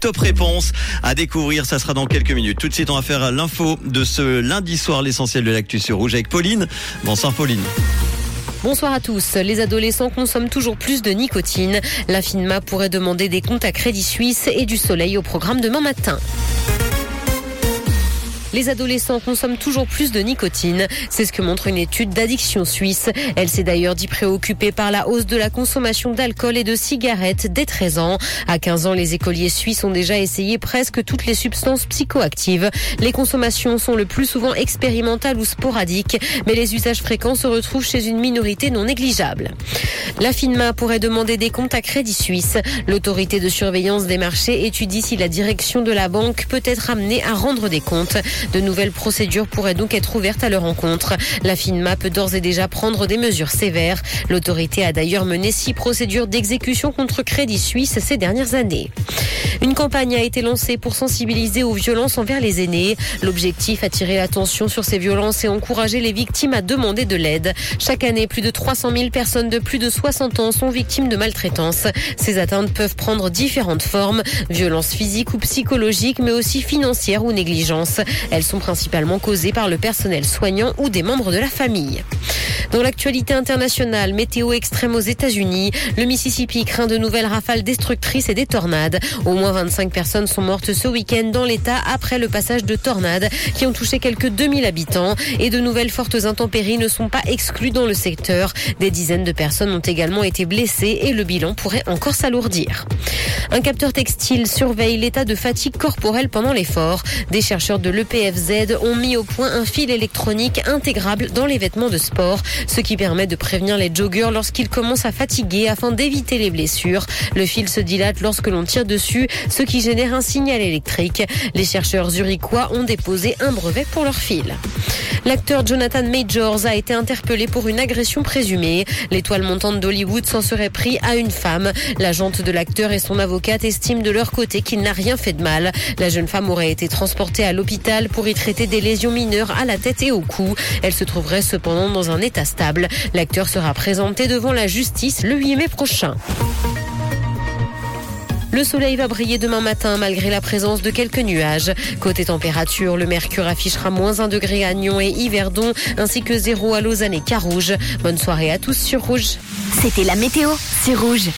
Top réponse à découvrir, ça sera dans quelques minutes. Tout de suite, on va faire l'info de ce lundi soir, l'essentiel de l'actu sur Rouge avec Pauline. Bonsoir Pauline. Bonsoir à tous. Les adolescents consomment toujours plus de nicotine. La FINMA pourrait demander des comptes à Crédit Suisse et du soleil au programme demain matin. Les adolescents consomment toujours plus de nicotine. C'est ce que montre une étude d'addiction suisse. Elle s'est d'ailleurs dit préoccupée par la hausse de la consommation d'alcool et de cigarettes dès 13 ans. À 15 ans, les écoliers suisses ont déjà essayé presque toutes les substances psychoactives. Les consommations sont le plus souvent expérimentales ou sporadiques, mais les usages fréquents se retrouvent chez une minorité non négligeable. La FINMA pourrait demander des comptes à Crédit Suisse. L'autorité de surveillance des marchés étudie si la direction de la banque peut être amenée à rendre des comptes. De nouvelles procédures pourraient donc être ouvertes à leur encontre. La FINMA peut d'ores et déjà prendre des mesures sévères. L'autorité a d'ailleurs mené six procédures d'exécution contre Crédit Suisse ces dernières années. Une campagne a été lancée pour sensibiliser aux violences envers les aînés. L'objectif, attirer l'attention sur ces violences et encourager les victimes à demander de l'aide. Chaque année, plus de 300 000 personnes de plus de 60 ans sont victimes de maltraitance. Ces atteintes peuvent prendre différentes formes, violences physiques ou psychologiques, mais aussi financières ou négligence. Elles sont principalement causées par le personnel soignant ou des membres de la famille. Dans l'actualité internationale, météo extrême aux États-Unis, le Mississippi craint de nouvelles rafales destructrices et des tornades. Au moins 25 personnes sont mortes ce week-end dans l'État après le passage de tornades qui ont touché quelques 2000 habitants et de nouvelles fortes intempéries ne sont pas exclues dans le secteur. Des dizaines de personnes ont également été blessées et le bilan pourrait encore s'alourdir. Un capteur textile surveille l'état de fatigue corporelle pendant l'effort. Des chercheurs de l'EPFZ ont mis au point un fil électronique intégrable dans les vêtements de sport ce qui permet de prévenir les joggeurs lorsqu'ils commencent à fatiguer afin d'éviter les blessures. Le fil se dilate lorsque l'on tire dessus, ce qui génère un signal électrique. Les chercheurs zurichois ont déposé un brevet pour leur fil. L'acteur Jonathan Majors a été interpellé pour une agression présumée. L'étoile montante d'Hollywood s'en serait pris à une femme. L'agente de l'acteur et son avocate estiment de leur côté qu'il n'a rien fait de mal. La jeune femme aurait été transportée à l'hôpital pour y traiter des lésions mineures à la tête et au cou. Elle se trouverait cependant dans un état stable. L'acteur sera présenté devant la justice le 8 mai prochain. Le soleil va briller demain matin malgré la présence de quelques nuages. Côté température, le mercure affichera moins 1 degré à Nyon et Yverdon, ainsi que 0 à Lausanne et Carouge. Bonne soirée à tous sur Rouge. C'était la météo, c'est Rouge.